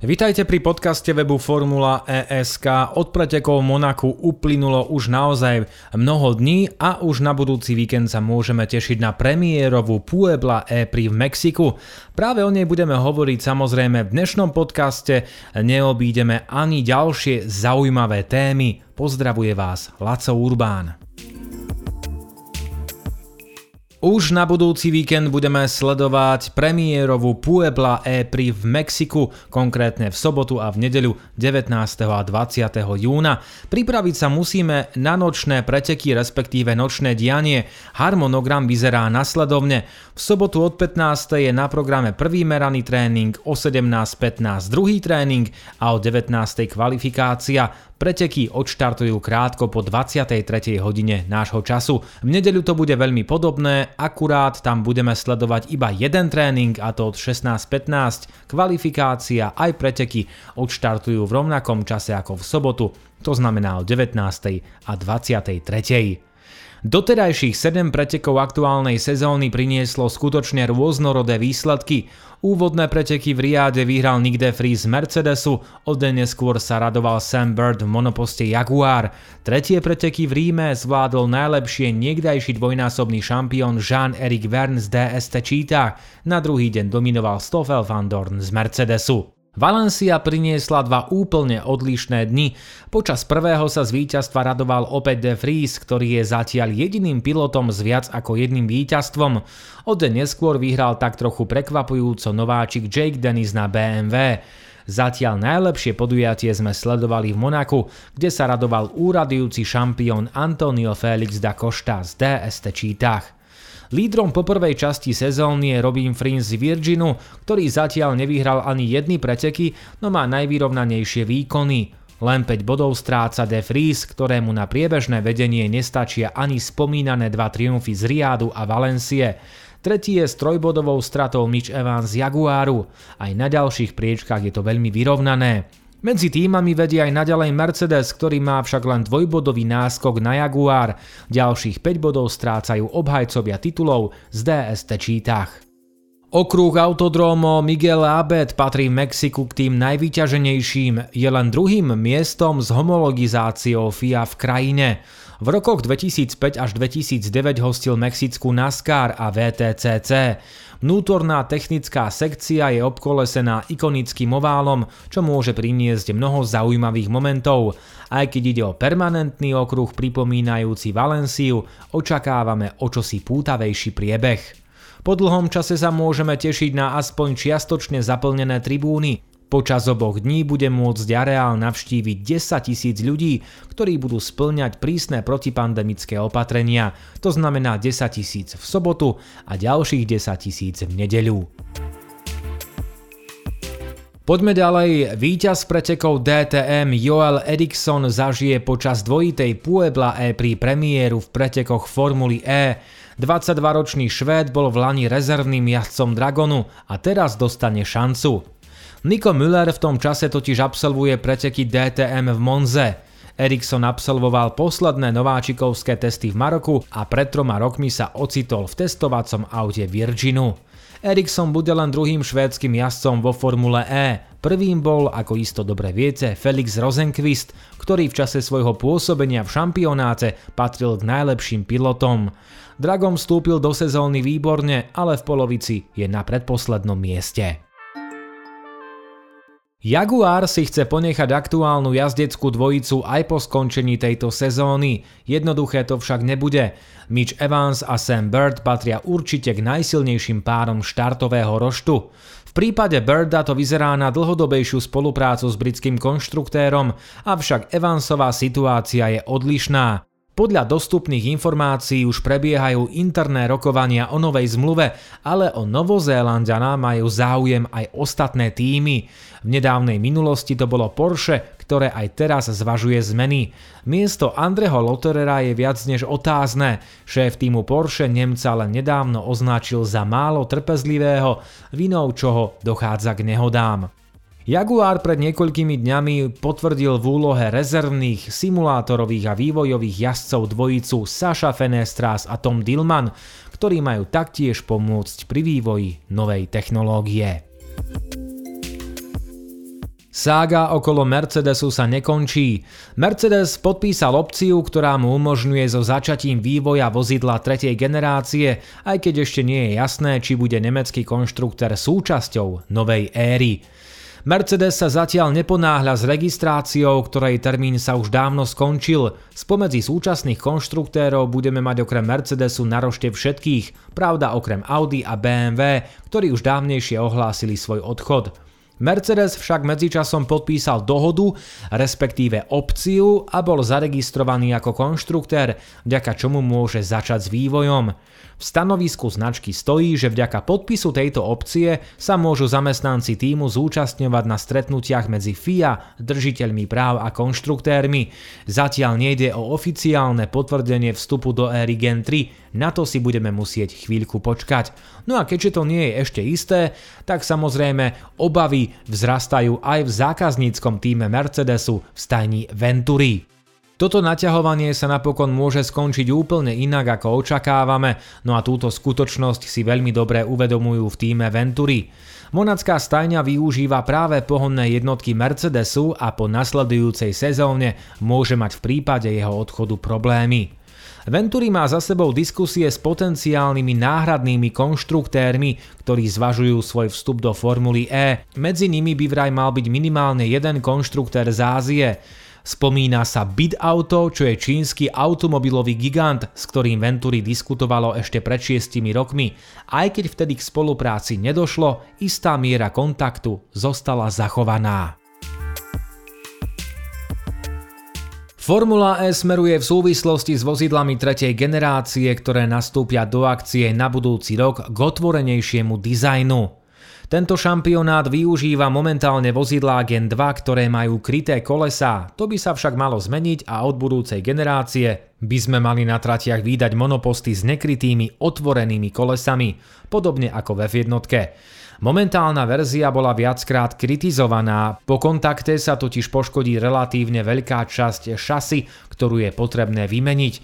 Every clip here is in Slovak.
Vitajte pri podcaste webu Formula ESK. Od pretekov Monaku uplynulo už naozaj mnoho dní a už na budúci víkend sa môžeme tešiť na premiérovú Puebla E3 v Mexiku. Práve o nej budeme hovoriť samozrejme v dnešnom podcaste. Neobídeme ani ďalšie zaujímavé témy. Pozdravuje vás Laco Urbán. Už na budúci víkend budeme sledovať premiérovú Puebla E3 v Mexiku, konkrétne v sobotu a v nedeľu 19. a 20. júna. Pripraviť sa musíme na nočné preteky, respektíve nočné dianie. Harmonogram vyzerá nasledovne. V sobotu od 15. je na programe prvý meraný tréning, o 17.15 druhý tréning a o 19. kvalifikácia. Preteky odštartujú krátko po 23. hodine nášho času. V nedeľu to bude veľmi podobné, akurát tam budeme sledovať iba jeden tréning a to od 16.15. Kvalifikácia aj preteky odštartujú v rovnakom čase ako v sobotu, to znamená o 19. a 23. Doterajších 7 pretekov aktuálnej sezóny prinieslo skutočne rôznorodé výsledky. Úvodné preteky v Riade vyhral Nick de Vries z Mercedesu, o deň neskôr sa radoval Sam Bird v monoposte Jaguar. Tretie preteky v Ríme zvládol najlepšie niekdajší dvojnásobný šampión Jean-Eric Verne z DST Cheetah. Na druhý deň dominoval Stoffel van Dorn z Mercedesu. Valencia priniesla dva úplne odlišné dni. Počas prvého sa z víťazstva radoval opäť De Vries, ktorý je zatiaľ jediným pilotom s viac ako jedným víťazstvom. O deň neskôr vyhral tak trochu prekvapujúco nováčik Jake Dennis na BMW. Zatiaľ najlepšie podujatie sme sledovali v Monaku, kde sa radoval úradujúci šampión Antonio Felix da Costa z DST Čítach. Lídrom po prvej časti sezóny je Robin Frins z Virginu, ktorý zatiaľ nevyhral ani jedny preteky, no má najvyrovnanejšie výkony. Len 5 bodov stráca De Vries, ktorému na priebežné vedenie nestačia ani spomínané dva triumfy z Riadu a Valencie. Tretí je s trojbodovou stratou Mitch Evans z Jaguaru. Aj na ďalších priečkách je to veľmi vyrovnané. Medzi týmami vedie aj naďalej Mercedes, ktorý má však len dvojbodový náskok na Jaguar. Ďalších 5 bodov strácajú obhajcovia titulov z DST Čítach. Okruh autodromo Miguel Abed patrí v Mexiku k tým najvyťaženejším, je len druhým miestom s homologizáciou FIA v krajine. V rokoch 2005 až 2009 hostil Mexickú NASCAR a VTCC. Vnútorná technická sekcia je obkolesená ikonickým oválom, čo môže priniesť mnoho zaujímavých momentov. Aj keď ide o permanentný okruh pripomínajúci Valenciu, očakávame o čosi pútavejší priebeh. Po dlhom čase sa môžeme tešiť na aspoň čiastočne zaplnené tribúny. Počas oboch dní bude môcť areál navštíviť 10 tisíc ľudí, ktorí budú splňať prísne protipandemické opatrenia, to znamená 10 tisíc v sobotu a ďalších 10 tisíc v nedeľu. Poďme ďalej. Výťaz pretekov DTM Joel Eriksson zažije počas dvojitej Puebla E pri premiéru v pretekoch Formuly E. 22-ročný Švéd bol v Lani rezervným jazdcom Dragonu a teraz dostane šancu. Nico Müller v tom čase totiž absolvuje preteky DTM v Monze. Eriksson absolvoval posledné nováčikovské testy v Maroku a pred troma rokmi sa ocitol v testovacom aute Virginu. Eriksson bude len druhým švédským jazdcom vo Formule E. Prvým bol, ako isto dobre viete, Felix Rosenquist, ktorý v čase svojho pôsobenia v šampionáte patril k najlepším pilotom. Dragom vstúpil do sezóny výborne, ale v polovici je na predposlednom mieste. Jaguar si chce ponechať aktuálnu jazdeckú dvojicu aj po skončení tejto sezóny. Jednoduché to však nebude. Mitch Evans a Sam Bird patria určite k najsilnejším párom štartového roštu. V prípade Birda to vyzerá na dlhodobejšiu spoluprácu s britským konštruktérom, avšak Evansová situácia je odlišná. Podľa dostupných informácií už prebiehajú interné rokovania o novej zmluve, ale o Novozélandana majú záujem aj ostatné týmy. V nedávnej minulosti to bolo Porsche, ktoré aj teraz zvažuje zmeny. Miesto Andreho Lotterera je viac než otázne. Šéf týmu Porsche Nemca len nedávno označil za málo trpezlivého, vinou čoho dochádza k nehodám. Jaguar pred niekoľkými dňami potvrdil v úlohe rezervných simulátorových a vývojových jazdcov dvojicu Saša Fenestras a Tom Dillman, ktorí majú taktiež pomôcť pri vývoji novej technológie. Sága okolo Mercedesu sa nekončí. Mercedes podpísal opciu, ktorá mu umožňuje so začatím vývoja vozidla tretej generácie, aj keď ešte nie je jasné, či bude nemecký konštruktor súčasťou novej éry. Mercedes sa zatiaľ neponáhľa s registráciou, ktorej termín sa už dávno skončil. Spomedzi súčasných konštruktérov budeme mať okrem Mercedesu na rošte všetkých, pravda okrem Audi a BMW, ktorí už dávnejšie ohlásili svoj odchod. Mercedes však medzičasom podpísal dohodu, respektíve opciu a bol zaregistrovaný ako konštruktér, vďaka čomu môže začať s vývojom. V stanovisku značky stojí, že vďaka podpisu tejto opcie sa môžu zamestnanci týmu zúčastňovať na stretnutiach medzi FIA, držiteľmi práv a konštruktérmi. Zatiaľ nejde o oficiálne potvrdenie vstupu do éry Gen 3, na to si budeme musieť chvíľku počkať. No a keďže to nie je ešte isté, tak samozrejme obavy vzrastajú aj v zákazníckom týme Mercedesu v stajni Venturi. Toto naťahovanie sa napokon môže skončiť úplne inak ako očakávame, no a túto skutočnosť si veľmi dobre uvedomujú v týme Venturi. Monacká stajňa využíva práve pohonné jednotky Mercedesu a po nasledujúcej sezóne môže mať v prípade jeho odchodu problémy. Venturi má za sebou diskusie s potenciálnymi náhradnými konštruktérmi, ktorí zvažujú svoj vstup do Formuly E. Medzi nimi by vraj mal byť minimálne jeden konštruktér z Ázie. Spomína sa BitAuto, čo je čínsky automobilový gigant, s ktorým Venturi diskutovalo ešte pred šiestimi rokmi. Aj keď vtedy k spolupráci nedošlo, istá miera kontaktu zostala zachovaná. Formula E smeruje v súvislosti s vozidlami tretej generácie, ktoré nastúpia do akcie na budúci rok k otvorenejšiemu dizajnu. Tento šampionát využíva momentálne vozidlá Gen 2, ktoré majú kryté kolesá. To by sa však malo zmeniť a od budúcej generácie by sme mali na tratiach výdať monoposty s nekrytými otvorenými kolesami, podobne ako v F1. Momentálna verzia bola viackrát kritizovaná, po kontakte sa totiž poškodí relatívne veľká časť šasy, ktorú je potrebné vymeniť.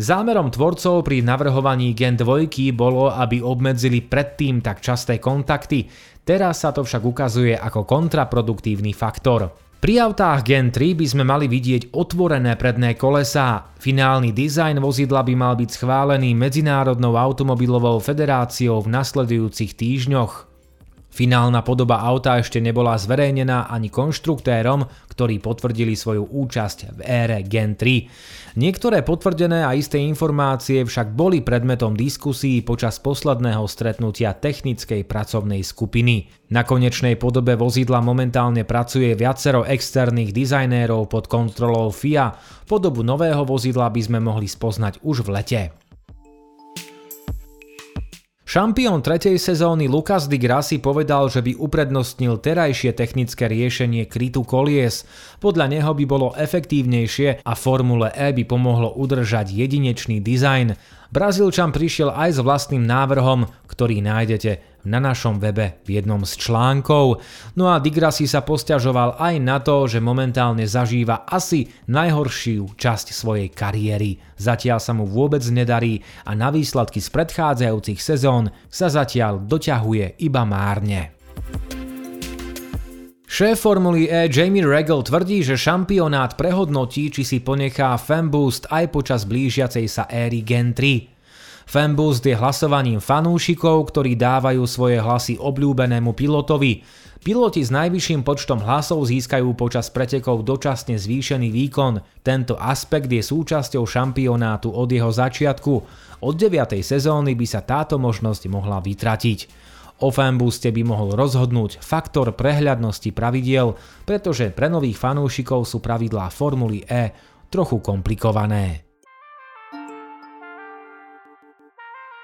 Zámerom tvorcov pri navrhovaní Gen 2 bolo, aby obmedzili predtým tak časté kontakty, Teraz sa to však ukazuje ako kontraproduktívny faktor. Pri autách Gen 3 by sme mali vidieť otvorené predné kolesá. Finálny dizajn vozidla by mal byť schválený Medzinárodnou automobilovou federáciou v nasledujúcich týždňoch. Finálna podoba auta ešte nebola zverejnená ani konštruktérom, ktorí potvrdili svoju účasť v ére Gen 3. Niektoré potvrdené a isté informácie však boli predmetom diskusí počas posledného stretnutia technickej pracovnej skupiny. Na konečnej podobe vozidla momentálne pracuje viacero externých dizajnérov pod kontrolou FIA. Podobu nového vozidla by sme mohli spoznať už v lete. Šampión tretej sezóny Lukas Di Grassi povedal, že by uprednostnil terajšie technické riešenie krytu kolies. Podľa neho by bolo efektívnejšie a Formule E by pomohlo udržať jedinečný dizajn. Brazílčan prišiel aj s vlastným návrhom, ktorý nájdete na našom webe v jednom z článkov. No a Digrassi sa posťažoval aj na to, že momentálne zažíva asi najhoršiu časť svojej kariéry. Zatiaľ sa mu vôbec nedarí a na výsledky z predchádzajúcich sezón sa zatiaľ doťahuje iba márne. Šéf Formuly E Jamie Regal tvrdí, že šampionát prehodnotí, či si ponechá fanboost aj počas blížiacej sa éry Gen 3. Fanboost je hlasovaním fanúšikov, ktorí dávajú svoje hlasy obľúbenému pilotovi. Piloti s najvyšším počtom hlasov získajú počas pretekov dočasne zvýšený výkon. Tento aspekt je súčasťou šampionátu od jeho začiatku. Od 9. sezóny by sa táto možnosť mohla vytratiť. O fanbooste by mohol rozhodnúť faktor prehľadnosti pravidiel, pretože pre nových fanúšikov sú pravidlá Formuly E trochu komplikované.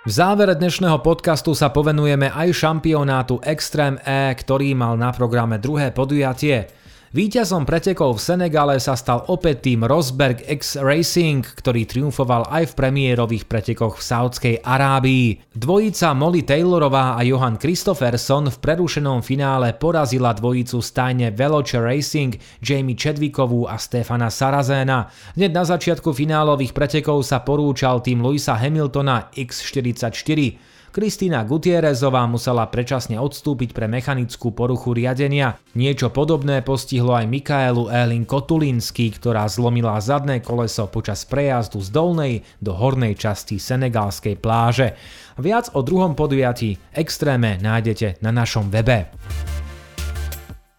V závere dnešného podcastu sa povenujeme aj šampionátu Extreme E, ktorý mal na programe druhé podujatie – Výťazom pretekov v Senegale sa stal opäť tým Rosberg X Racing, ktorý triumfoval aj v premiérových pretekoch v Saudskej Arábii. Dvojica Molly Taylorová a Johan Christopherson v prerušenom finále porazila dvojicu stajne Veloce Racing, Jamie Chadwickovú a Stefana Sarazéna. Hneď na začiatku finálových pretekov sa porúčal tým Louisa Hamiltona X44. Kristýna Gutierrezová musela prečasne odstúpiť pre mechanickú poruchu riadenia. Niečo podobné postihlo aj Mikaelu Elin Kotulinsky, ktorá zlomila zadné koleso počas prejazdu z dolnej do hornej časti senegalskej pláže. Viac o druhom podujatí Extréme nájdete na našom webe.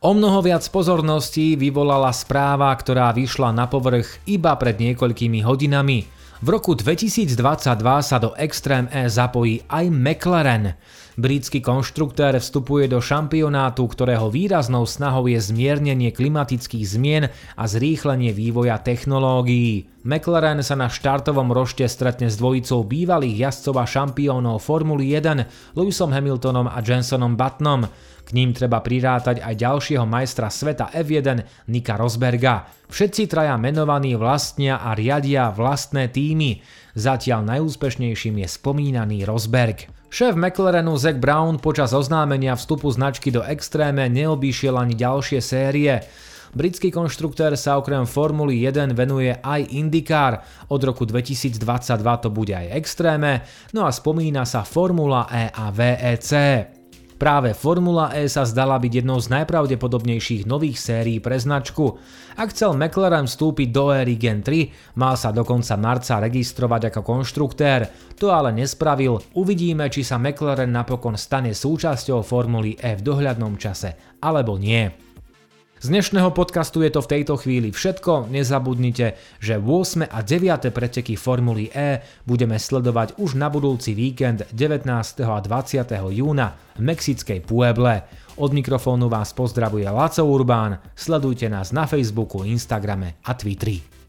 O mnoho viac pozorností vyvolala správa, ktorá vyšla na povrch iba pred niekoľkými hodinami. V roku 2022 sa do Extreme E zapojí aj McLaren. Britský konštruktér vstupuje do šampionátu, ktorého výraznou snahou je zmiernenie klimatických zmien a zrýchlenie vývoja technológií. McLaren sa na štartovom rošte stretne s dvojicou bývalých jazdcov a šampiónov Formuly 1 Lewisom Hamiltonom a Jensonom Buttonom. K ním treba prirátať aj ďalšieho majstra sveta F1 Nika Rosberga. Všetci traja menovaní vlastnia a riadia vlastné týmy. Zatiaľ najúspešnejším je spomínaný Rosberg. Šéf McLarenu Zac Brown počas oznámenia vstupu značky do Extréme neobýšiel ani ďalšie série. Britský konštruktér sa okrem Formuly 1 venuje aj IndyCar, od roku 2022 to bude aj Extréme, no a spomína sa Formula E a VEC. Práve Formula E sa zdala byť jednou z najpravdepodobnejších nových sérií pre značku. Ak chcel McLaren vstúpiť do éry Gen 3, mal sa do konca marca registrovať ako konštruktér. To ale nespravil. Uvidíme, či sa McLaren napokon stane súčasťou Formuly E v dohľadnom čase, alebo nie. Z dnešného podcastu je to v tejto chvíli všetko. Nezabudnite, že 8. a 9. preteky Formuly E budeme sledovať už na budúci víkend 19. a 20. júna v mexickej Pueble. Od mikrofónu vás pozdravuje Laco Urbán, sledujte nás na Facebooku, Instagrame a Twitteri.